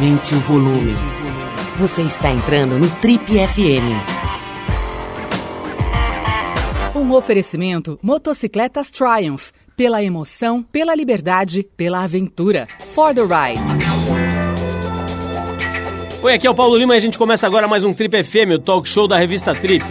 Aumente o volume. Você está entrando no Trip FM. Um oferecimento Motocicletas Triumph. Pela emoção, pela liberdade, pela aventura. For the ride. Oi, aqui é o Paulo Lima e a gente começa agora mais um Trip FM, o talk show da revista Trip.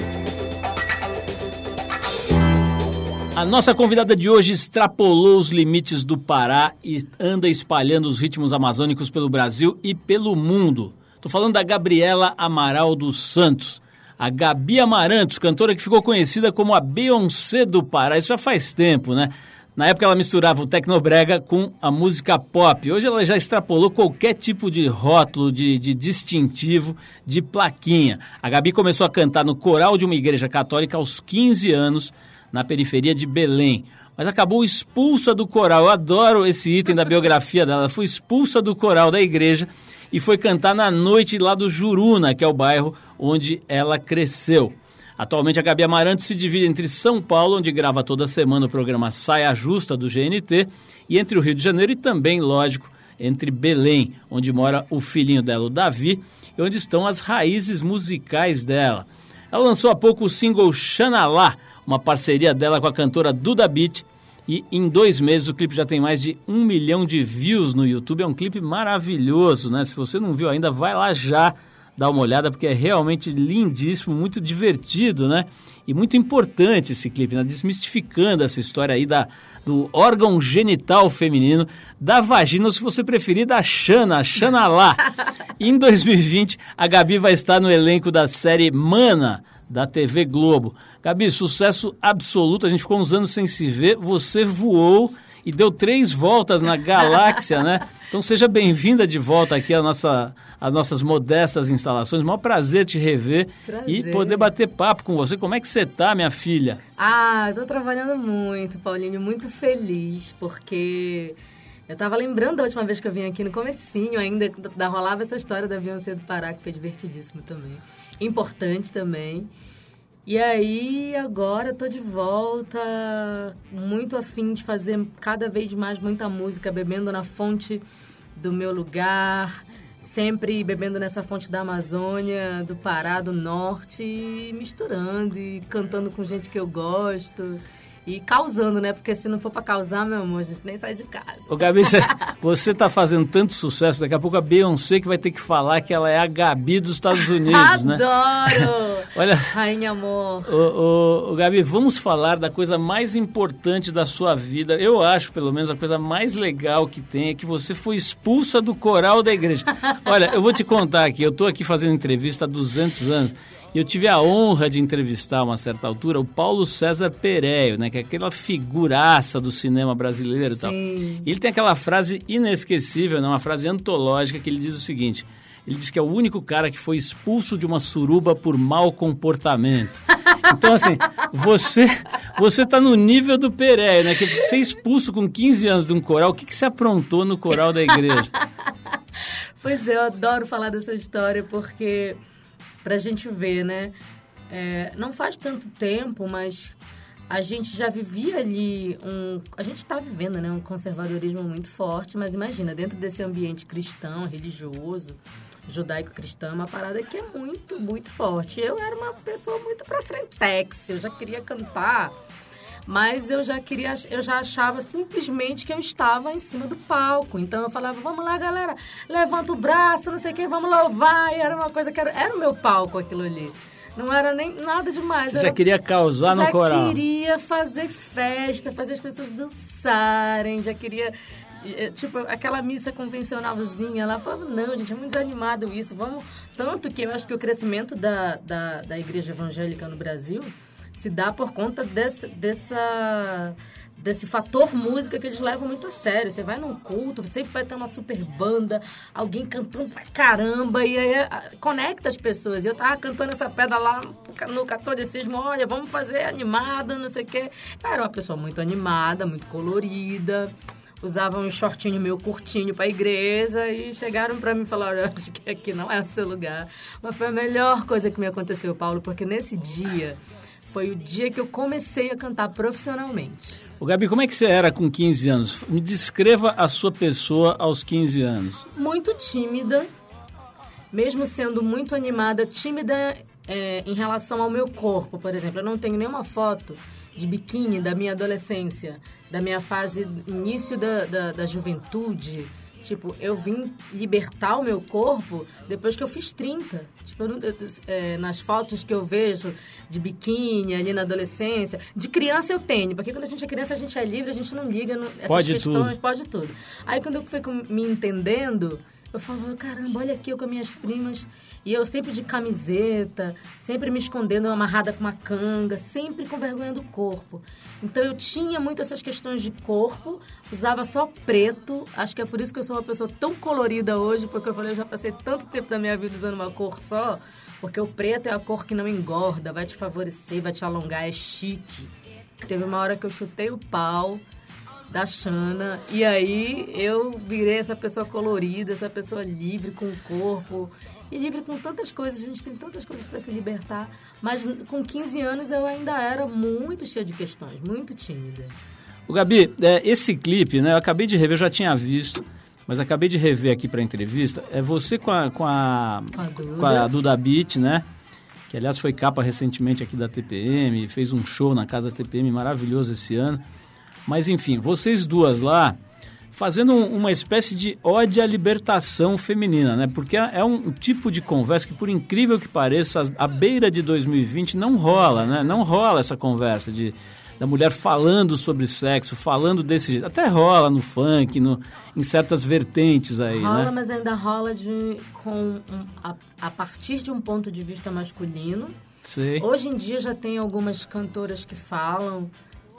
A nossa convidada de hoje extrapolou os limites do Pará e anda espalhando os ritmos amazônicos pelo Brasil e pelo mundo. Estou falando da Gabriela Amaral dos Santos. A Gabi Amarantos, cantora que ficou conhecida como a Beyoncé do Pará. Isso já faz tempo, né? Na época ela misturava o tecnobrega com a música pop. Hoje ela já extrapolou qualquer tipo de rótulo, de, de, distintivo, de plaquinha. A Gabi começou a cantar no coral de uma igreja católica aos 15 anos na periferia de Belém. Mas acabou expulsa do coral. Eu adoro esse item da biografia dela. Ela foi expulsa do coral da igreja e foi cantar na noite lá do Juruna, que é o bairro onde ela cresceu. Atualmente a Gabi Amarante se divide entre São Paulo, onde grava toda semana o programa Saia Justa do GNT, e entre o Rio de Janeiro e também, lógico, entre Belém, onde mora o filhinho dela, o Davi, e onde estão as raízes musicais dela. Ela lançou há pouco o single Xanalá, uma parceria dela com a cantora Duda Beat. E em dois meses o clipe já tem mais de um milhão de views no YouTube. É um clipe maravilhoso, né? Se você não viu ainda, vai lá já dar uma olhada, porque é realmente lindíssimo, muito divertido, né? E muito importante esse clipe, né? desmistificando essa história aí da, do órgão genital feminino, da vagina, ou se você preferir, da Xana, Xana lá. em 2020, a Gabi vai estar no elenco da série Mana, da TV Globo. Gabi, sucesso absoluto. A gente ficou uns anos sem se ver. Você voou e deu três voltas na galáxia, né? Então seja bem-vinda de volta aqui à nossa, às nossas modestas instalações. Maior prazer te rever prazer. e poder bater papo com você. Como é que você tá, minha filha? Ah, estou trabalhando muito, Paulinho, muito feliz, porque eu estava lembrando da última vez que eu vim aqui no comecinho ainda, da rolava essa história da Beyoncé do Pará, que foi divertidíssimo também. Importante também. E aí, agora tô de volta, muito afim de fazer cada vez mais muita música, bebendo na fonte do meu lugar, sempre bebendo nessa fonte da Amazônia, do Pará, do Norte, e misturando e cantando com gente que eu gosto e causando, né? Porque se não for para causar, meu amor, a gente nem sai de casa. Ô, Gabi, você tá fazendo tanto sucesso, daqui a pouco a Beyoncé que vai ter que falar que ela é a Gabi dos Estados Unidos, né? Adoro! Olha, Rainha amor. Ô, ô, ô, Gabi, vamos falar da coisa mais importante da sua vida. Eu acho, pelo menos, a coisa mais legal que tem é que você foi expulsa do coral da igreja. Olha, eu vou te contar aqui, eu tô aqui fazendo entrevista há 200 anos. E eu tive a honra de entrevistar, a uma certa altura, o Paulo César Pereio, né? Que é aquela figuraça do cinema brasileiro e tal. E ele tem aquela frase inesquecível, né, uma frase antológica, que ele diz o seguinte... Ele diz que é o único cara que foi expulso de uma suruba por mau comportamento. Então, assim, você você tá no nível do Pereio, né? Que ser expulso com 15 anos de um coral, o que, que você aprontou no coral da igreja? Pois é, eu adoro falar dessa história, porque para a gente ver, né? É, não faz tanto tempo, mas a gente já vivia ali um. A gente está vivendo, né? Um conservadorismo muito forte, mas imagina, dentro desse ambiente cristão, religioso, judaico-cristão, é uma parada que é muito, muito forte. Eu era uma pessoa muito pra frentex, eu já queria cantar mas eu já queria, eu já achava simplesmente que eu estava em cima do palco. Então eu falava, vamos lá, galera, levanta o braço, não sei o que, vamos louvar. E era uma coisa que era, era o meu palco aquilo ali. Não era nem nada demais. Você já queria causar no coral? Já queria fazer festa, fazer as pessoas dançarem, já queria eh, tipo, aquela missa convencionalzinha lá, falava, não, gente, é muito desanimado isso, vamos... Tanto que eu acho que o crescimento da, da, da igreja evangélica no Brasil se dá por conta desse, dessa, desse fator música que eles levam muito a sério. Você vai num culto, sempre vai ter uma super banda, alguém cantando pra caramba, e aí conecta as pessoas. Eu tava cantando essa pedra lá no catolicismo, olha, vamos fazer animada, não sei o quê. Era uma pessoa muito animada, muito colorida usava um shortinho meio curtinho para a igreja e chegaram para mim e falaram, acho que aqui não é o seu lugar. Mas foi a melhor coisa que me aconteceu, Paulo, porque nesse dia foi o dia que eu comecei a cantar profissionalmente. O Gabi, como é que você era com 15 anos? Me descreva a sua pessoa aos 15 anos. Muito tímida, mesmo sendo muito animada, tímida é, em relação ao meu corpo, por exemplo. Eu não tenho nenhuma foto de biquíni da minha adolescência, da minha fase início da, da, da juventude. Tipo, eu vim libertar o meu corpo depois que eu fiz 30. Tipo, eu, eu, é, nas fotos que eu vejo de biquíni ali na adolescência, de criança eu tenho, porque quando a gente é criança a gente é livre, a gente não liga no, essas pode questões, tudo. pode tudo. Aí quando eu fui me entendendo, eu falava, caramba, olha aqui eu com as minhas primas. E eu sempre de camiseta, sempre me escondendo amarrada com uma canga, sempre com vergonha do corpo. Então eu tinha muito essas questões de corpo, usava só preto. Acho que é por isso que eu sou uma pessoa tão colorida hoje, porque eu falei, eu já passei tanto tempo da minha vida usando uma cor só, porque o preto é a cor que não engorda, vai te favorecer, vai te alongar, é chique. Teve uma hora que eu chutei o pau da Xana. E aí eu virei essa pessoa colorida, essa pessoa livre com o corpo. E livre com tantas coisas, a gente tem tantas coisas para se libertar. Mas com 15 anos eu ainda era muito cheia de questões, muito tímida. O Gabi, é, esse clipe, né? Eu acabei de rever, eu já tinha visto, mas acabei de rever aqui para entrevista. É você com a, com a, Com a Duda. com a Duda Beat, né? Que aliás foi capa recentemente aqui da TPM, fez um show na casa TPM maravilhoso esse ano. Mas enfim, vocês duas lá fazendo um- uma espécie de ode à libertação feminina, né? Porque é é um tipo de conversa que, por incrível que pareça, à beira de 2020 não rola, né? Não rola essa conversa de da mulher falando sobre sexo, falando desse jeito. Até rola no funk, no, em certas vertentes aí, rola, né? mas ainda rola de, com um- a, a partir de um ponto de vista masculino. Sei. Hoje em dia já tem algumas cantoras que falam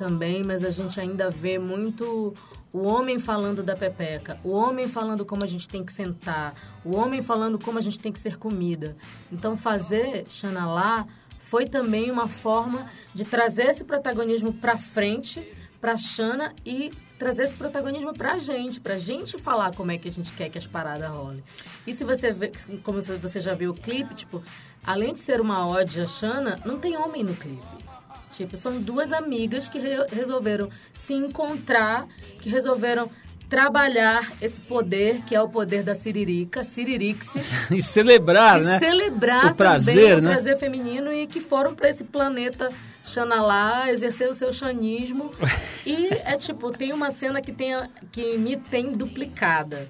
também, mas a gente ainda vê muito o homem falando da pepeca, o homem falando como a gente tem que sentar, o homem falando como a gente tem que ser comida. Então fazer Xanalá foi também uma forma de trazer esse protagonismo para frente para Xana e trazer esse protagonismo pra gente, pra gente falar como é que a gente quer que as paradas rolem. E se você vê, como você já viu o clipe, tipo, além de ser uma ode a Xana, não tem homem no clipe. Tipo, são duas amigas que re- resolveram se encontrar, que resolveram trabalhar esse poder, que é o poder da Siririca, Siririx, E celebrar, e né? celebrar o prazer, também o né? prazer feminino e que foram para esse planeta Xanalá exercer o seu xanismo. e é tipo, tem uma cena que, tem, que me tem duplicada.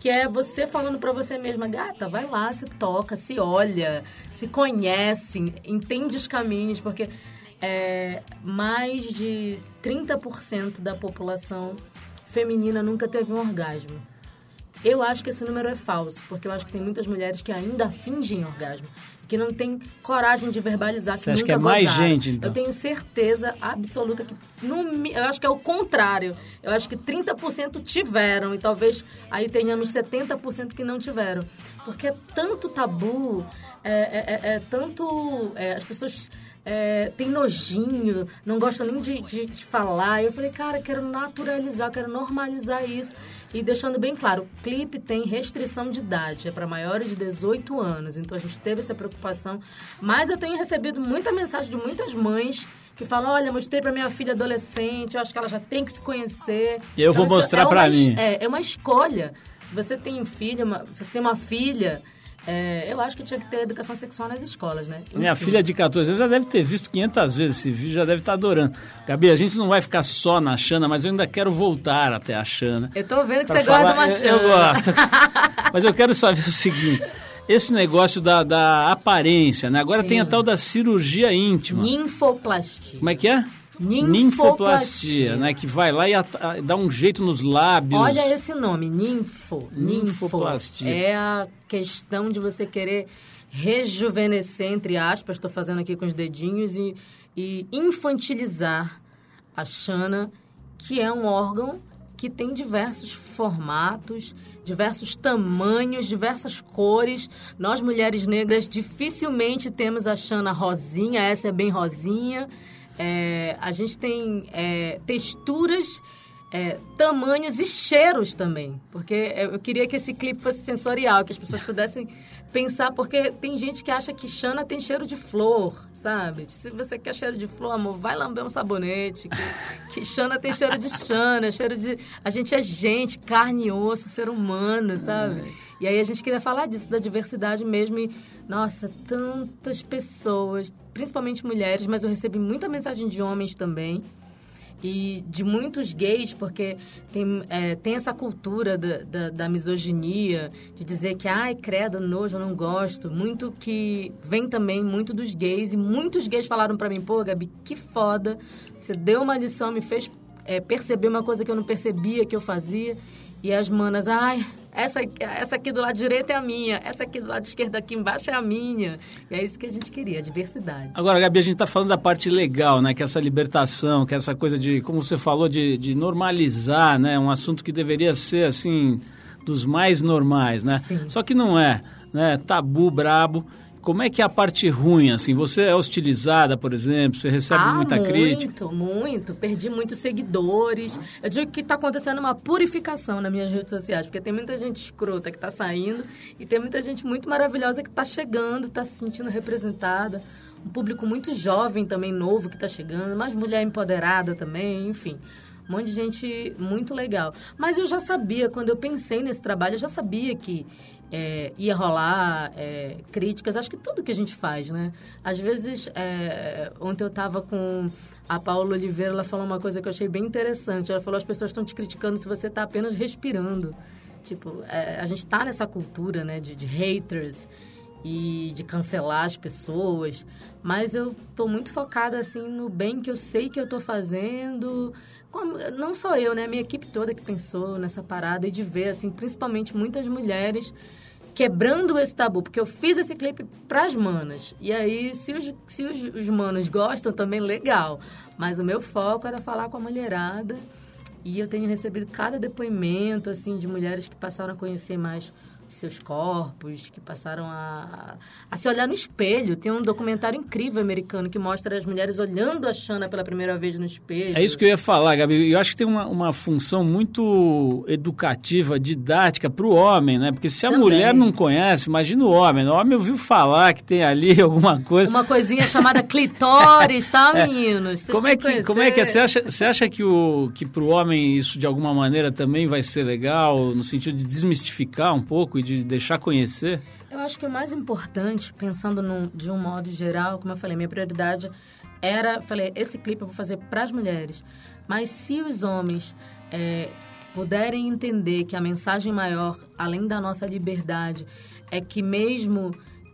Que é você falando pra você mesma, gata, vai lá, se toca, se olha, se conhece, entende os caminhos, porque é, mais de 30% da população feminina nunca teve um orgasmo. Eu acho que esse número é falso, porque eu acho que tem muitas mulheres que ainda fingem orgasmo, que não têm coragem de verbalizar que Você acha nunca que é mais gozaram. gente, então? Eu tenho certeza absoluta que no, eu acho que é o contrário. Eu acho que 30% tiveram e talvez aí tenhamos 70% que não tiveram, porque é tanto tabu, é, é- é- é tanto é, as pessoas é, têm nojinho, não gostam nem de, de, de falar. Eu falei, cara, quero naturalizar, quero normalizar isso. E deixando bem claro, o clipe tem restrição de idade, é para maiores de 18 anos. Então a gente teve essa preocupação. Mas eu tenho recebido muita mensagem de muitas mães que falam: olha, mostrei para minha filha adolescente, eu acho que ela já tem que se conhecer. E eu vou isso mostrar é es- mim. É, é uma escolha. Se você tem um filho, uma- se você tem uma filha. É, eu acho que tinha que ter educação sexual nas escolas, né? Minha Enfim. filha de 14 anos já deve ter visto 500 vezes esse vídeo, já deve estar adorando. Gabi, a gente não vai ficar só na Xana, mas eu ainda quero voltar até a Xana. Eu tô vendo que você gosta falar- de uma eu- chana. Eu gosto. mas eu quero saber o seguinte: esse negócio da, da aparência, né? Agora Sim. tem a tal da cirurgia íntima. Ninfoplastia. Como é que é? Ninfoplastia. né? Que vai lá e dá um jeito nos lábios. Olha esse nome, ninfo. Ninfo. Ninfoplastia. É a questão de você querer rejuvenescer, entre aspas, estou fazendo aqui com os dedinhos, e, e infantilizar a Xana, que é um órgão que tem diversos formatos, diversos tamanhos, diversas cores. Nós, mulheres negras, dificilmente temos a Xana rosinha, essa é bem rosinha. É, a gente tem é, texturas é, tamanhos e cheiros também. Porque eu queria que esse clipe fosse sensorial, que as pessoas pudessem pensar, porque tem gente que acha que Xana tem cheiro de flor, sabe? Se você quer cheiro de flor, amor, vai lamber um sabonete. Que, que Xana tem cheiro de Xana, cheiro de. A gente é gente, carne e osso, ser humano, sabe? E aí a gente queria falar disso, da diversidade mesmo. E, nossa, tantas pessoas, principalmente mulheres, mas eu recebi muita mensagem de homens também e de muitos gays, porque tem, é, tem essa cultura da, da, da, misoginia, de dizer que, ai, credo, nojo, eu não gosto. Muito que vem também muito dos gays, e muitos gays falaram para mim, pô, Gabi, que foda, você deu uma lição, me fez é, perceber uma coisa que eu não percebia que eu fazia. E as manas, ai, essa, essa aqui do lado direito é a minha, essa aqui do lado esquerdo aqui embaixo é a minha. E é isso que a gente queria, a diversidade. Agora, Gabi, a gente está falando da parte legal, né? Que é essa libertação, que é essa coisa de, como você falou, de, de normalizar, né? Um assunto que deveria ser, assim, dos mais normais, né? Sim. Só que não é, né? Tabu brabo. Como é que é a parte ruim, assim? Você é hostilizada, por exemplo? Você recebe ah, muita muito, crítica? Muito, muito. Perdi muitos seguidores. Eu digo que está acontecendo uma purificação nas minhas redes sociais, porque tem muita gente escrota que está saindo e tem muita gente muito maravilhosa que está chegando, está se sentindo representada. Um público muito jovem também, novo, que está chegando. Mais mulher empoderada também, enfim um monte de gente muito legal. Mas eu já sabia, quando eu pensei nesse trabalho, eu já sabia que é, ia rolar é, críticas, acho que tudo que a gente faz, né? Às vezes, é, ontem eu estava com a Paula Oliveira, ela falou uma coisa que eu achei bem interessante. Ela falou, as pessoas estão te criticando se você está apenas respirando. Tipo, é, a gente está nessa cultura, né, de, de haters e de cancelar as pessoas, mas eu estou muito focada assim no bem que eu sei que eu estou fazendo, como, não só eu, né, minha equipe toda que pensou nessa parada e de ver assim, principalmente muitas mulheres quebrando esse tabu, porque eu fiz esse clipe pras manas. E aí, se os, se os, os manos gostam também, legal. Mas o meu foco era falar com a mulherada. E eu tenho recebido cada depoimento, assim, de mulheres que passaram a conhecer mais seus corpos, que passaram a, a se olhar no espelho. Tem um documentário incrível americano que mostra as mulheres olhando a Xana pela primeira vez no espelho. É isso que eu ia falar, Gabi. Eu acho que tem uma, uma função muito educativa, didática para o homem, né? Porque se a Também. mulher não conhece, imagina o homem. O homem ouviu falar que tem ali alguma coisa. Uma coisinha chamada clitóris, tá, é. meninos? como é, que, como é que é? Você acha, você acha que, o, que para o homem isso de alguma maneira também vai ser legal, no sentido de desmistificar um pouco de deixar conhecer? Eu acho que o mais importante, pensando num, de um modo geral, como eu falei, minha prioridade era, falei, esse clipe eu vou fazer para as mulheres. Mas se os homens é, puderem entender que a mensagem maior, além da nossa liberdade, é que mesmo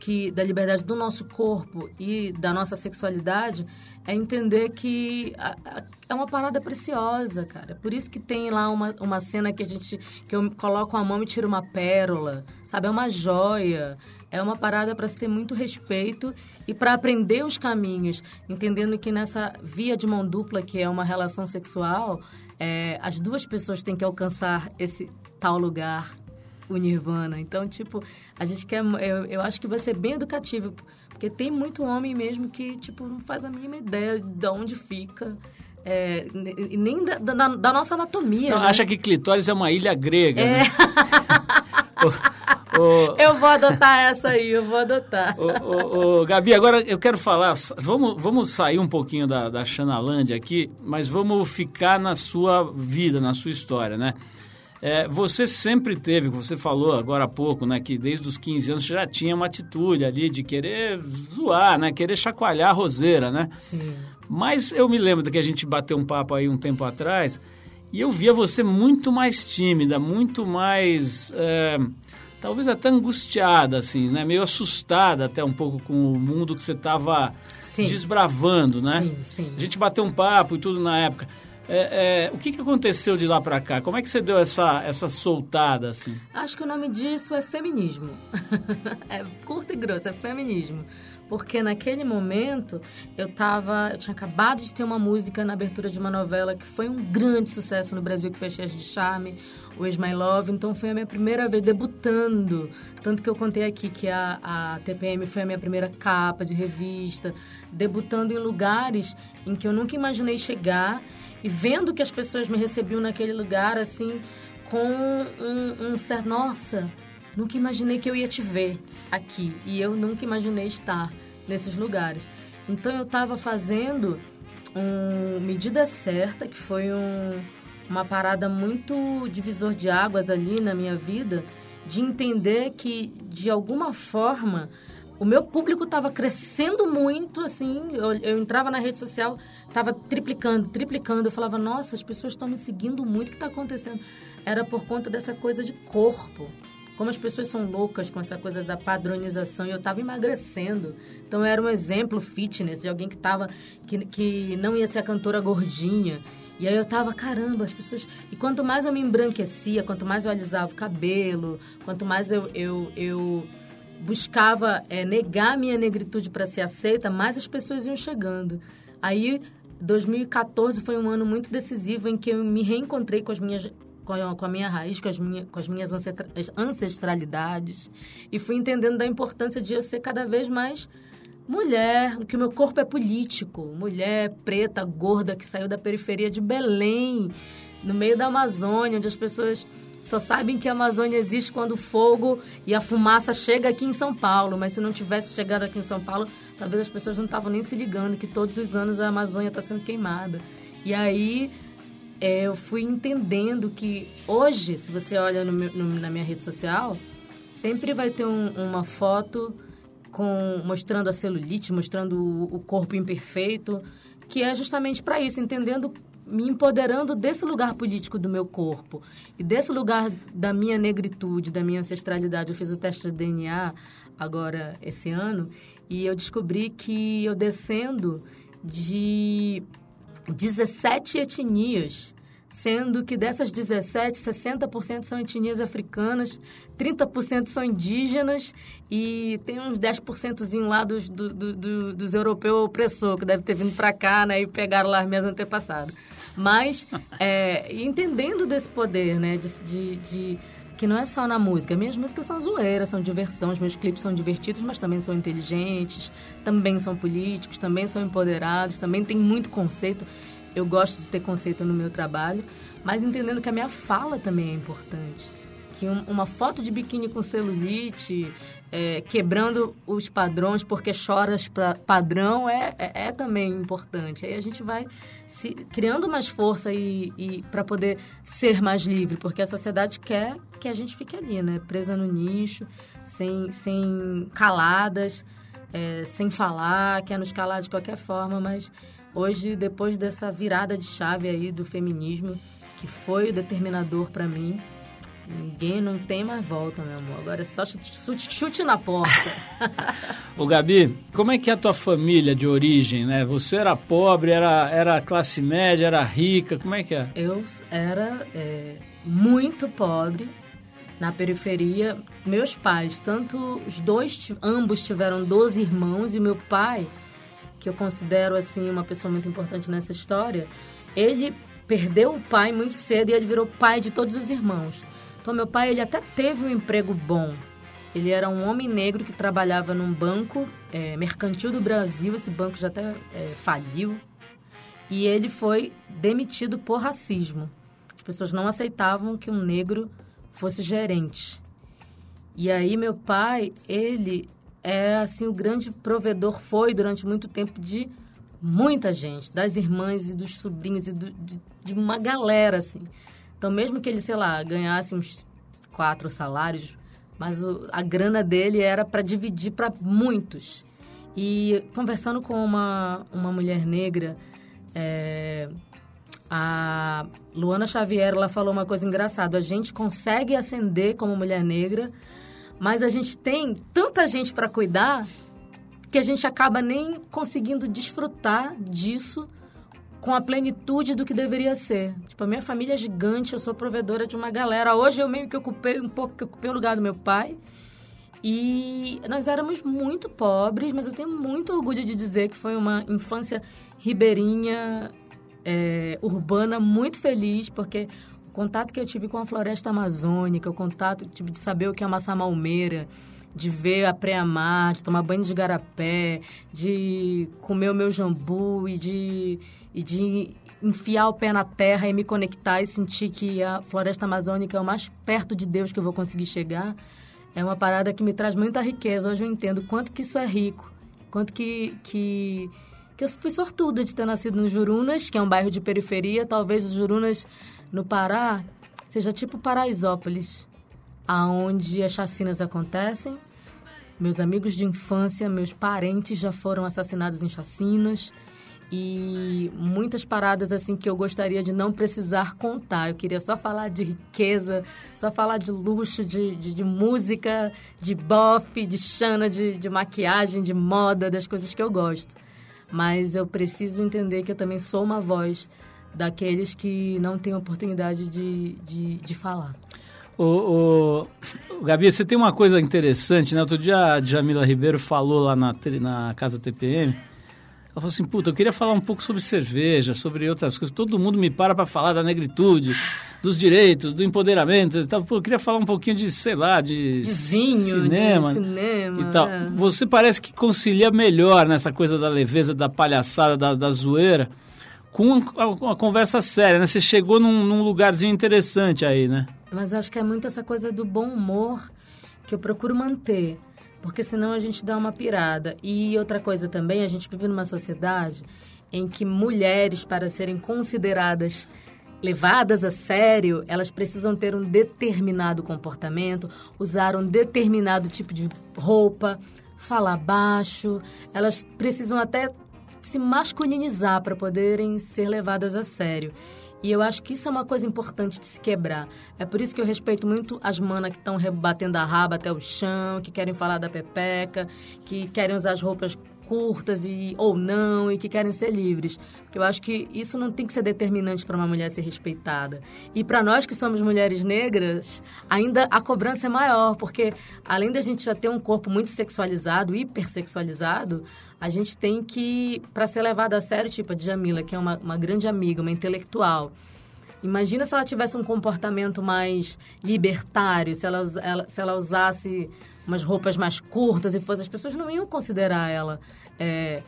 que da liberdade do nosso corpo e da nossa sexualidade é entender que a, a, é uma parada preciosa, cara. Por isso que tem lá uma, uma cena que a gente que eu coloco a mão e tiro uma pérola, sabe? É uma joia. É uma parada para se ter muito respeito e para aprender os caminhos, entendendo que nessa via de mão dupla que é uma relação sexual, é, as duas pessoas têm que alcançar esse tal lugar o Nirvana. Então, tipo, a gente quer. Eu, eu acho que vai ser bem educativo. Porque tem muito homem mesmo que, tipo, não faz a mínima ideia de onde fica. É, nem da, da, da, nossa anatomia. Não, né? Acha que clitóris é uma ilha grega. É. Né? o, o... Eu vou adotar essa aí, eu vou adotar. O, Gabi, agora eu quero falar. Vamos, vamos sair um pouquinho da, da Xanalândia aqui, mas vamos ficar na sua vida, na sua história, né? É, você sempre teve, você falou agora há pouco, né, que desde os 15 anos você já tinha uma atitude ali de querer zoar, né, querer chacoalhar a roseira, né? Sim. Mas eu me lembro que a gente bateu um papo aí um tempo atrás e eu via você muito mais tímida, muito mais, é, talvez até angustiada, assim, né, meio assustada até um pouco com o mundo que você estava desbravando, né? Sim, sim. A gente bateu um papo e tudo na época. É, é, o que, que aconteceu de lá para cá? Como é que você deu essa, essa soltada, assim? Acho que o nome disso é feminismo. é curto e grosso, é feminismo. Porque naquele momento eu tava. Eu tinha acabado de ter uma música na abertura de uma novela que foi um grande sucesso no Brasil, que foi Cheias de Charme, o Ex My Love. Então foi a minha primeira vez debutando. Tanto que eu contei aqui que a, a TPM foi a minha primeira capa de revista, debutando em lugares em que eu nunca imaginei chegar e vendo que as pessoas me recebiam naquele lugar, assim, com um, um certo. Nossa, nunca imaginei que eu ia te ver aqui. E eu nunca imaginei estar nesses lugares. Então eu estava fazendo um Medida Certa, que foi um, uma parada muito divisor de águas ali na minha vida, de entender que, de alguma forma, o meu público estava crescendo muito, assim, eu, eu, entrava na rede social, estava triplicando, triplicando, eu falava, nossa, as pessoas estão me seguindo muito, o que está acontecendo? Era por conta dessa coisa de corpo, como as pessoas são loucas com essa coisa da padronização e eu estava emagrecendo. Então eu era um exemplo fitness de alguém que tava que, que não ia ser a cantora gordinha. E aí eu tava, caramba, as pessoas. E quanto mais eu me embranquecia, quanto mais eu alisava o cabelo, quanto mais eu, eu, eu buscava é, negar minha negritude para ser aceita, mais as pessoas iam chegando. Aí 2014 foi um ano muito decisivo em que eu me reencontrei com as minhas com a, minha raiz, com as, minha, com as minhas ancestralidades. E fui entendendo da importância de eu ser cada vez mais mulher, que o meu corpo é político. Mulher preta, gorda, que saiu da periferia de Belém, no meio da Amazônia, onde as pessoas só sabem que a Amazônia existe quando o fogo e a fumaça chega aqui em São Paulo. Mas se não tivesse chegado aqui em São Paulo, talvez as pessoas não estavam nem se ligando que todos os anos a Amazônia está sendo queimada. E aí é, eu fui entendendo que hoje, se você olha no no, na minha rede social, sempre vai ter um, uma foto com mostrando a celulite, mostrando o, o corpo imperfeito, que é justamente para isso, entendendo, me empoderando desse lugar político do meu corpo e desse lugar da minha negritude, da minha ancestralidade. Eu fiz o teste de DNA agora esse ano e eu descobri que eu descendo de 17 etnias, sendo que dessas 17, 60% são etnias africanas, 30% são indígenas e tem uns 10% lá dos, do, do, do, dos europeus opressor, que deve ter vindo para cá né, e pegaram lá as minhas antepassadas. Mas, é, entendendo desse poder, né, de, de, de que não é só na música. Minhas músicas são zoeiras, são diversão, os meus clipes são divertidos, mas também são inteligentes, também são políticos, também são empoderados, também tem muito conceito. Eu gosto de ter conceito no meu trabalho, mas entendendo que a minha fala também é importante. Que um, uma foto de biquíni com celulite, é, quebrando os padrões porque choras padrão é, é, é, também importante. Aí a gente vai se criando mais força e, e para poder ser mais livre, porque a sociedade quer que a gente fique ali, né? Presa no nicho, sem, sem caladas, é, sem falar, quer nos calar de qualquer forma, mas hoje, depois dessa virada de chave aí do feminismo, que foi o determinador para mim, Ninguém não tem mais volta, meu amor. Agora é só chute, chute, chute na porta. Ô Gabi, como é que é a tua família de origem, né? Você era pobre, era, era classe média, era rica, como é que é? Eu era é, muito pobre, na periferia. Meus pais, tanto os dois, ambos tiveram 12 irmãos e meu pai, que eu considero assim uma pessoa muito importante nessa história, ele perdeu o pai muito cedo e ele virou pai de todos os irmãos. Então, meu pai, ele até teve um emprego bom. Ele era um homem negro que trabalhava num banco é, mercantil do Brasil. Esse banco já até é, faliu. E ele foi demitido por racismo. As pessoas não aceitavam que um negro fosse gerente. E aí, meu pai, ele é, assim, o grande provedor, foi durante muito tempo de muita gente, das irmãs e dos sobrinhos e do, de, de uma galera, assim. Então, mesmo que ele, sei lá, ganhasse uns quatro salários, mas o, a grana dele era para dividir para muitos. E conversando com uma, uma mulher negra, é, a Luana Xavier, ela falou uma coisa engraçada. A gente consegue ascender como mulher negra, mas a gente tem tanta gente para cuidar que a gente acaba nem conseguindo desfrutar disso com a plenitude do que deveria ser. Tipo, a minha família é gigante, eu sou provedora de uma galera. Hoje eu meio que ocupei um pouco que ocupei o lugar do meu pai. E nós éramos muito pobres, mas eu tenho muito orgulho de dizer que foi uma infância ribeirinha, é, urbana, muito feliz, porque o contato que eu tive com a floresta amazônica, o contato tive de saber o que é amassar malmeira, de ver a pré-amar, de tomar banho de garapé, de comer o meu jambu e de, e de enfiar o pé na terra e me conectar e sentir que a floresta amazônica é o mais perto de Deus que eu vou conseguir chegar, é uma parada que me traz muita riqueza. Hoje eu entendo quanto que isso é rico, quanto que, que, que eu fui sortuda de ter nascido no Jurunas, que é um bairro de periferia. Talvez os Jurunas, no Pará, seja tipo Paraisópolis, aonde as chacinas acontecem. Meus amigos de infância, meus parentes já foram assassinados em chacinas e muitas paradas assim que eu gostaria de não precisar contar. Eu queria só falar de riqueza, só falar de luxo, de, de, de música, de bofe, de chana, de, de maquiagem, de moda, das coisas que eu gosto. Mas eu preciso entender que eu também sou uma voz daqueles que não têm oportunidade de, de, de falar. O, o, Gabi, você tem uma coisa interessante, né? Outro dia a Jamila Ribeiro falou lá na, na Casa TPM ela falou assim, puta, eu queria falar um pouco sobre cerveja, sobre outras coisas. Todo mundo me para para falar da negritude, dos direitos, do empoderamento e tal. Pô, eu queria falar um pouquinho de, sei lá, de, de vinho, cinema, de cinema e tal. É. Você parece que concilia melhor nessa coisa da leveza, da palhaçada, da, da zoeira, com uma, conversa séria, né? Você chegou num, num lugarzinho interessante aí, né? Mas acho que é muito essa coisa do bom humor que eu procuro manter porque senão a gente dá uma pirada. E outra coisa também, a gente vive numa sociedade em que mulheres, para serem consideradas levadas a sério, elas precisam ter um determinado comportamento, usar um determinado tipo de roupa, falar baixo, elas precisam até se masculinizar para poderem ser levadas a sério. E eu acho que isso é uma coisa importante de se quebrar. É por isso que eu respeito muito as manas que estão rebatendo a raba até o chão, que querem falar da pepeca, que querem usar as roupas curtas e ou não e que querem ser livres. Porque eu acho que isso não tem que ser determinante para uma mulher ser respeitada. E para nós que somos mulheres negras, ainda a cobrança é maior, porque além da gente já ter um corpo muito sexualizado, hipersexualizado, a gente tem que, para ser levada a sério, tipo a Djamila, que é uma, uma grande amiga, uma intelectual, Imagina se ela tivesse um comportamento mais libertário, se ela, ela, se ela usasse umas roupas mais curtas e fosse, as pessoas não iam considerar ela é,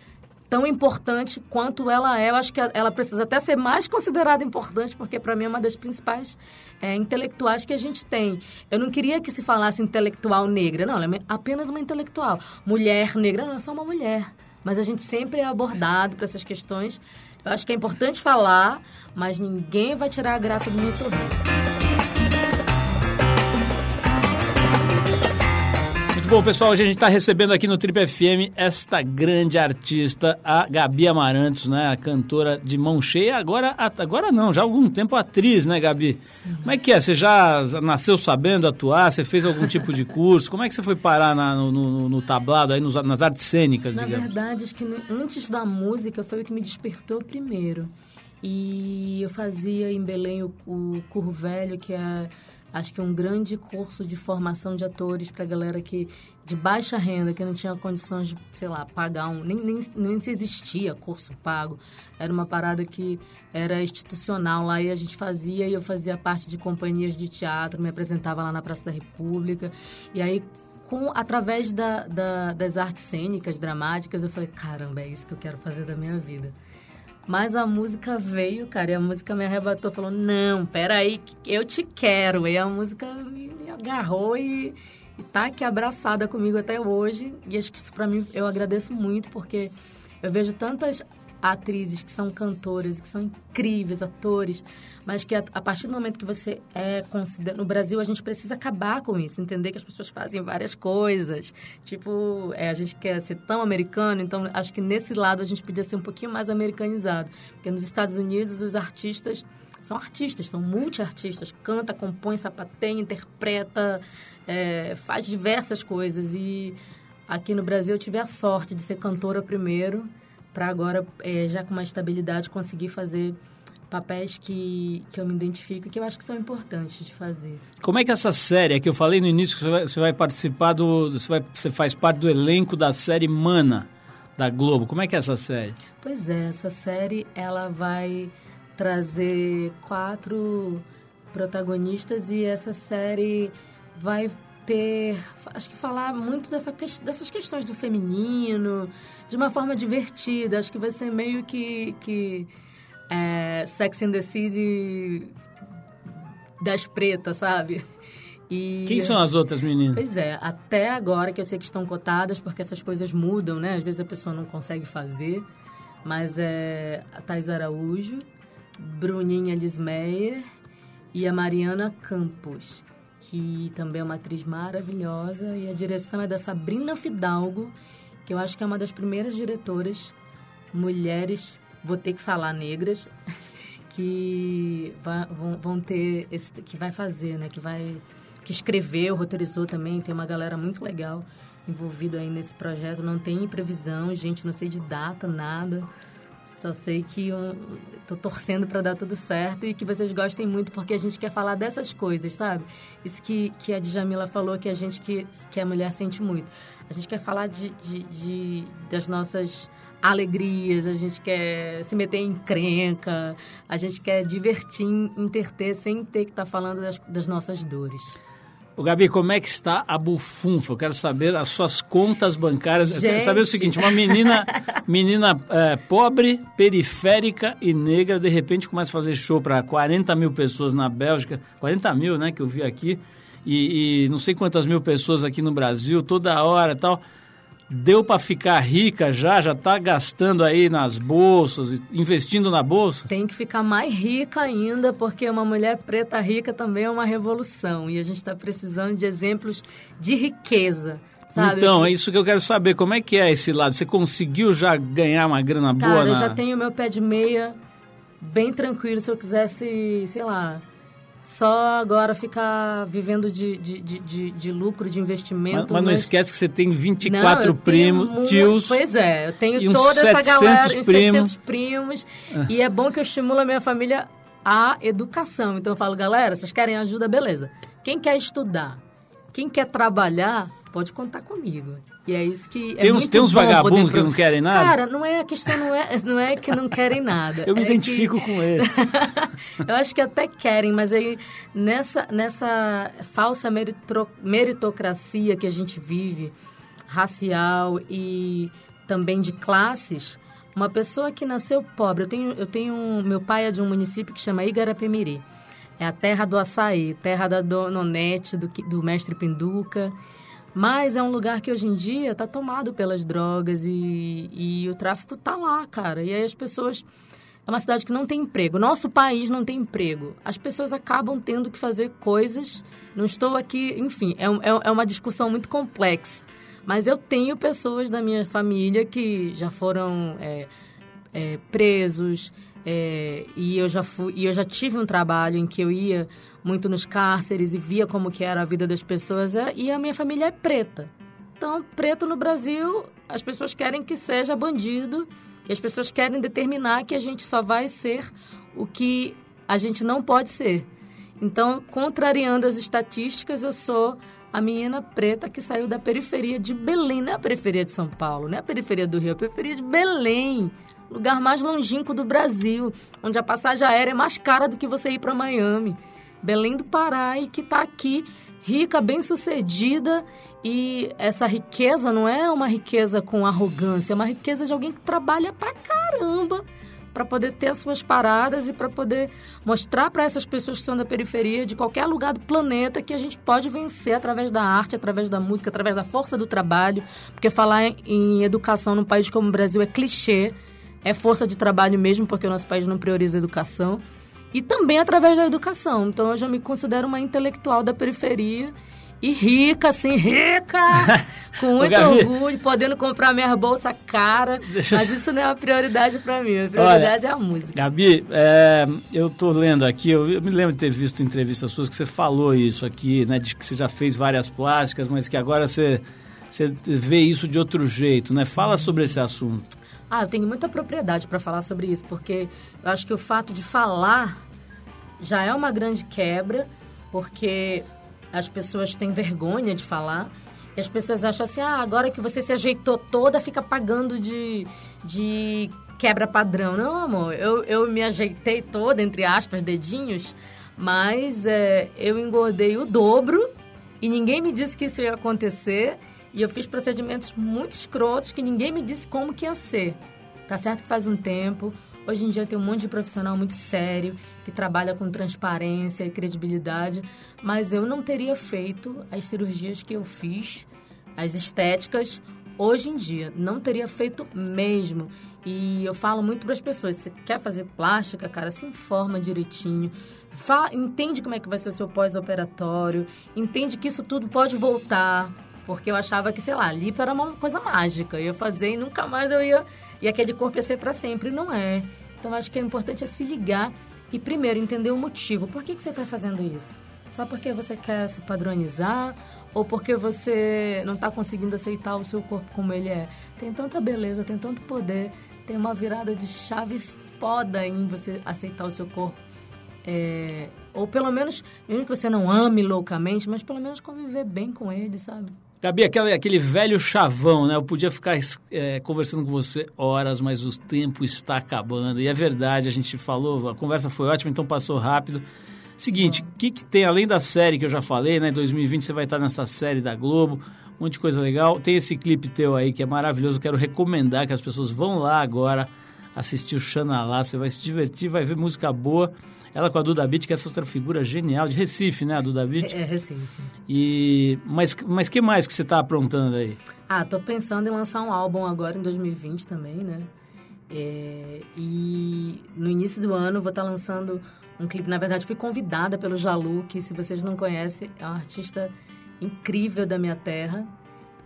tão importante quanto ela é. Eu acho que ela precisa até ser mais considerada importante, porque para mim é uma das principais é, intelectuais que a gente tem. Eu não queria que se falasse intelectual negra, não, ela é apenas uma intelectual. Mulher negra, não, é só uma mulher. Mas a gente sempre é abordado para essas questões. Eu acho que é importante falar, mas ninguém vai tirar a graça do meu sorriso. Bom, pessoal, hoje a gente está recebendo aqui no Trip FM esta grande artista, a Gabi Amarantos, né? A cantora de mão cheia. Agora, agora não, já há algum tempo atriz, né, Gabi? Sim. Como é que é? Você já nasceu sabendo atuar? Você fez algum tipo de curso? Como é que você foi parar na, no, no, no, tablado, aí nos, nas artes cênicas, Na digamos? verdade, acho que antes da música foi o que me despertou primeiro. E eu fazia em Belém o, o Curvelho, que é acho que um grande curso de formação de atores para galera que de baixa renda, que não tinha condições de, sei lá, pagar um. Nem, nem, nem se existia curso pago. Era uma parada que era institucional lá e a gente fazia, e eu fazia parte de companhias de teatro, me apresentava lá na Praça da República. E aí, com, através da, da, das artes cênicas, dramáticas, eu falei: caramba, é isso que eu quero fazer da minha vida. Mas a música veio, cara, e a música me arrebatou, falou, não, peraí, eu te quero. E a música me, me agarrou e, e tá aqui abraçada comigo até hoje. E acho que isso pra mim, eu agradeço muito, porque eu vejo tantas atrizes que são cantoras, que são incríveis atores, mas que a, a partir do momento que você é considerado... No Brasil, a gente precisa acabar com isso, entender que as pessoas fazem várias coisas. Tipo, é, a gente quer ser tão americano, então acho que nesse lado a gente podia ser um pouquinho mais americanizado. Porque nos Estados Unidos, os artistas são artistas, são multiartistas. Canta, compõe, sapateia, interpreta, é, faz diversas coisas. E aqui no Brasil eu tive a sorte de ser cantora primeiro para agora, é, já com uma estabilidade, conseguir fazer papéis que, que eu me identifico e que eu acho que são importantes de fazer. Como é que essa série, é que eu falei no início que você vai, você vai participar do... Você, vai, você faz parte do elenco da série Mana, da Globo. Como é que é essa série? Pois é, essa série, ela vai trazer quatro protagonistas e essa série vai ter, acho que falar muito dessa, dessas questões do feminino, de uma forma divertida. Acho que vai ser meio que, que é, Sex and the City das pretas, sabe? E, Quem são as outras meninas? Pois é, até agora que eu sei que estão cotadas, porque essas coisas mudam, né? Às vezes a pessoa não consegue fazer, mas é a Thais Araújo, Bruninha Lismeyer e a Mariana Campos, que também é uma atriz maravilhosa, e a direção é da Sabrina Fidalgo, que eu acho que é uma das primeiras diretoras mulheres, vou ter que falar negras, que vão, ter esse, que vai fazer, né? Que vai que escreveu, roteirizou também, tem uma galera muito legal envolvida aí nesse projeto. Não tem previsão, gente, não sei de data, nada. Só sei que eu tô torcendo para dar tudo certo e que vocês gostem muito, porque a gente quer falar dessas coisas, sabe? Isso que, que a Djamila falou, que a gente, que, que a mulher sente muito. A gente quer falar de, de, de das nossas alegrias, a gente quer se meter em crenca, a gente quer divertir, interter, sem ter que estar tá falando das, das nossas dores. O Gabi, como é que está a bufunfa? Eu quero saber as suas contas bancárias. Gente. Eu quero saber o seguinte: uma menina, menina é, pobre, periférica e negra, de repente começa a fazer show para 40 mil pessoas na Bélgica, 40 mil, né, que eu vi aqui, e, e não sei quantas mil pessoas aqui no Brasil, toda hora e tal deu para ficar rica já? Já está gastando aí nas bolsas, investindo na bolsa? Tem que ficar mais rica ainda, porque uma mulher preta rica também é uma revolução. E a gente está precisando de exemplos de riqueza. Sabe? Então, é isso que eu quero saber. Como é que é esse lado? Você conseguiu já ganhar uma grana boa? Cara, eu já tenho meu pé de meia bem tranquilo. Se eu quisesse, sei lá, só agora ficar vivendo de, de, de, de, lucro, de investimento. Mas, mas não esquece que você tem 24 não, primos, tios. Pois é, eu tenho toda essa galera, uns primos. 700 primos. Ah. E é bom que eu estimulo a minha família à educação. Então eu falo, galera, vocês querem ajuda? Beleza. Quem quer estudar, quem quer trabalhar, pode contar comigo. E é isso que é tem uns, tem uns vagabundos que não querem nada? Cara, não é a questão, não é, não é que não querem nada. Eu me é identifico que... com esse. eu acho que até querem, mas aí nessa, nessa falsa meritro... meritocracia que a gente vive, racial e também de classes, uma pessoa que nasceu pobre, eu tenho, eu tenho meu pai é de um município que chama Igarapemiri. É a terra do açaí, terra da Dononete, do, do mestre Pinduca. Mas é um lugar que hoje em dia está tomado pelas drogas e, e o tráfico está lá, cara. E aí as pessoas. É uma cidade que não tem emprego. Nosso país não tem emprego. As pessoas acabam tendo que fazer coisas. Não estou aqui. Enfim, é, é, é uma discussão muito complexa. Mas eu tenho pessoas da minha família que já foram é, é, presos. É, e, eu já fui, e eu já tive um trabalho em que eu ia muito nos cárceres e via como que era a vida das pessoas. É, e a minha família é preta. Então, preto no Brasil, as pessoas querem que seja bandido e as pessoas querem determinar que a gente só vai ser o que a gente não pode ser. Então, contrariando as estatísticas, eu sou a menina preta que saiu da periferia de Belém, não é a periferia de São Paulo, não é a periferia do Rio, é a periferia de Belém, lugar mais longínquo do Brasil, onde a passagem aérea é mais cara do que você ir para Miami. Belém do Pará e que está aqui rica, bem-sucedida. E essa riqueza não é uma riqueza com arrogância, é uma riqueza de alguém que trabalha pra caramba para poder ter as suas paradas e para poder mostrar para essas pessoas que são da periferia, de qualquer lugar do planeta, que a gente pode vencer através da arte, através da música, através da força do trabalho, porque falar em educação num país como o Brasil é clichê, é força de trabalho mesmo, porque o nosso país não prioriza a educação e também através da educação. Então eu já me considero uma intelectual da periferia e rica, assim, rica, com muito orgulho, podendo comprar minha bolsa cara, mas isso não é uma prioridade para mim, a prioridade Olha, é a música. Gabi, é, eu tô lendo aqui, eu, eu, me lembro de ter visto entrevistas suas que você falou isso aqui, né, de que você já fez várias plásticas, mas que agora você, você vê isso de outro jeito, né? Fala sobre esse assunto. Ah, eu tenho muita propriedade para falar sobre isso, porque eu acho que o fato de falar já é uma grande quebra, porque as pessoas têm vergonha de falar. E as pessoas acham assim, ah, agora que você se ajeitou toda, fica pagando de, de quebra padrão. Não, amor, eu, eu me ajeitei toda, entre aspas, dedinhos, mas é, eu engordei o dobro e ninguém me disse que isso ia acontecer. E eu fiz procedimentos muito escrotos que ninguém me disse como que ia ser. Tá certo que faz um tempo. Hoje em dia tem um monte de profissional muito sério que trabalha com transparência e credibilidade, mas eu não teria feito as cirurgias que eu fiz, as estéticas, hoje em dia. Não teria feito mesmo. E eu falo muito para as pessoas: se quer fazer plástica, cara, se informa direitinho. Entende como é que vai ser o seu pós-operatório, entende que isso tudo pode voltar. Porque eu achava que, sei lá, lipo era uma coisa mágica. Eu ia fazer e nunca mais eu ia. E aquele corpo ia ser para sempre. Não é. Então, acho que é importante é se ligar e, primeiro, entender o motivo. Por que, que você está fazendo isso? Só porque você quer se padronizar ou porque você não está conseguindo aceitar o seu corpo como ele é? Tem tanta beleza, tem tanto poder, tem uma virada de chave foda em você aceitar o seu corpo. É, ou pelo menos, mesmo que você não ame loucamente, mas pelo menos conviver bem com ele, sabe? Gabi, aquele, aquele velho chavão, né? Eu podia ficar é, conversando com você horas, mas o tempo está acabando. E é verdade, a gente falou, a conversa foi ótima, então passou rápido. Seguinte, o que, que tem, além da série que eu já falei, né? 2020 você vai estar nessa série da Globo, um monte de coisa legal. Tem esse clipe teu aí que é maravilhoso, quero recomendar que as pessoas vão lá agora assistir o Xanalá, você vai se divertir, vai ver música boa. Ela com a Duda Beat, que é essa outra figura genial, de Recife, né, a Duda Beat? É, é Recife. E, mas, mas que mais que você está aprontando aí? Ah, tô pensando em lançar um álbum agora em 2020 também, né? É, e no início do ano vou estar tá lançando um clipe. Na verdade, fui convidada pelo Jalu, que se vocês não conhecem, é um artista incrível da minha terra.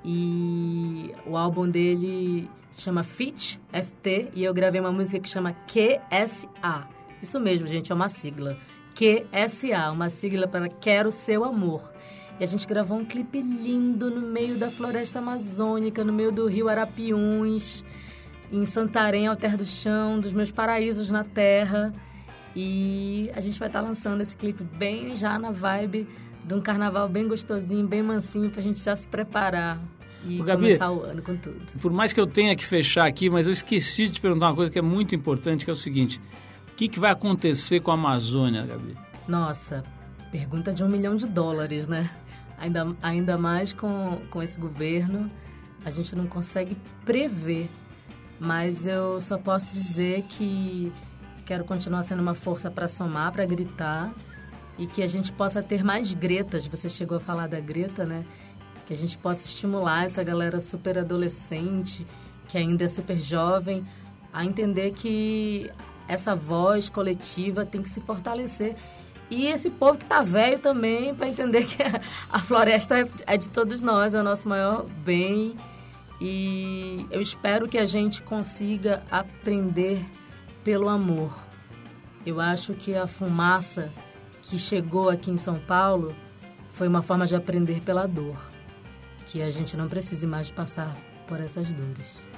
E o álbum dele chama Fit, FT, e eu gravei uma música que chama QSA. Isso mesmo, gente, é uma sigla. QSA, uma sigla para Quero Seu Amor. E a gente gravou um clipe lindo no meio da floresta amazônica, no meio do rio Arapiuns, em Santarém, Alter do Chão, dos meus paraísos na terra. E a gente vai estar tá lançando esse clipe bem já na vibe de um carnaval bem gostosinho, bem mansinho, pra gente já se preparar e Gabi, começar o ano com tudo. Por mais que eu tenha que fechar aqui, mas eu esqueci de te perguntar uma coisa que é muito importante, que é o seguinte. O que, que vai acontecer com a Amazônia, Gabi? Nossa, pergunta de um milhão de dólares, né? Ainda, ainda mais com, com esse governo, a gente não consegue prever. Mas eu só posso dizer que quero continuar sendo uma força para somar, para gritar e que a gente possa ter mais gretas. Você chegou a falar da Greta, né? Que a gente possa estimular essa galera super adolescente, que ainda é super jovem, a entender que essa voz coletiva tem que se fortalecer. E esse povo que está velho também, para entender que a floresta é, de todos nós, é o nosso maior bem. E eu espero que a gente consiga aprender pelo amor. Eu acho que a fumaça que chegou aqui em São Paulo foi uma forma de aprender pela dor. Que a gente não precise mais passar por essas dores.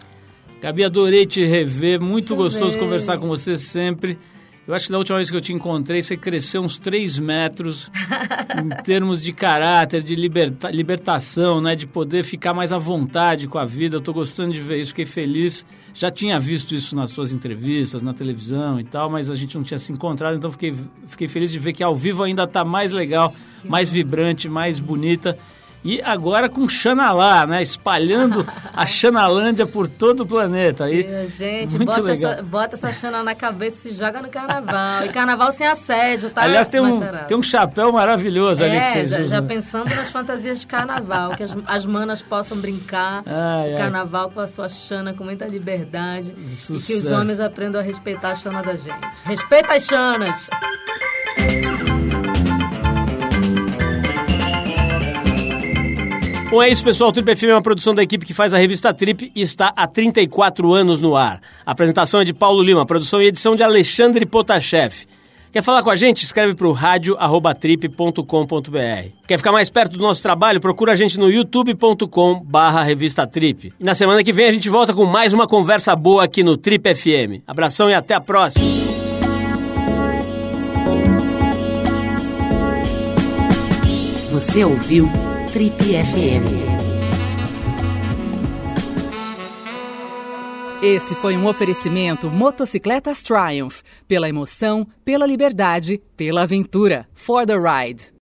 Gabi, adorei te rever, muito Também. gostoso conversar com você sempre. Eu acho que da última vez que eu te encontrei, você cresceu uns 3 metros em termos de caráter, de liberta libertação, né? De poder ficar mais à vontade com a vida. Eu estou gostando de ver isso, fiquei feliz. Já tinha visto isso nas suas entrevistas, na televisão e tal, mas a gente não tinha se encontrado, então fiquei, fiquei feliz de ver que ao vivo ainda está mais legal, mais vibrante, mais bonita. E agora com Xanalá, né? Espalhando a Xanalândia por todo o planeta. Aí, gente, bota essa, bota essa Xana na cabeça e se joga no carnaval. E carnaval sem assédio, tá? Aliás, tem um, tem um chapéu maravilhoso é, ali que vocês já, usam. já pensando nas fantasias de carnaval, que as, as manas possam brincar ai, o carnaval com a sua Xana com muita liberdade. Sucesso. E que os homens aprendam a respeitar a Xana da gente. Respeita as Xanas! Bom, é isso, pessoal. Trip FM é uma produção da equipe que faz a revista Trip e está há 34 anos no ar. A apresentação é de Paulo Lima, produção e edição de Alexandre Potashev. Quer falar com a gente? Escreve para o rádio.trip.com.br. Quer ficar mais perto do nosso trabalho? Procura a gente no youtube.com barra revista Trip. E na semana que vem a gente volta com mais uma conversa boa aqui no Trip FM. Abração e até a próxima. Você ouviu Trip FM. Esse foi um oferecimento Motocicletas Triumph. Pela emoção, pela liberdade, pela aventura. For the ride.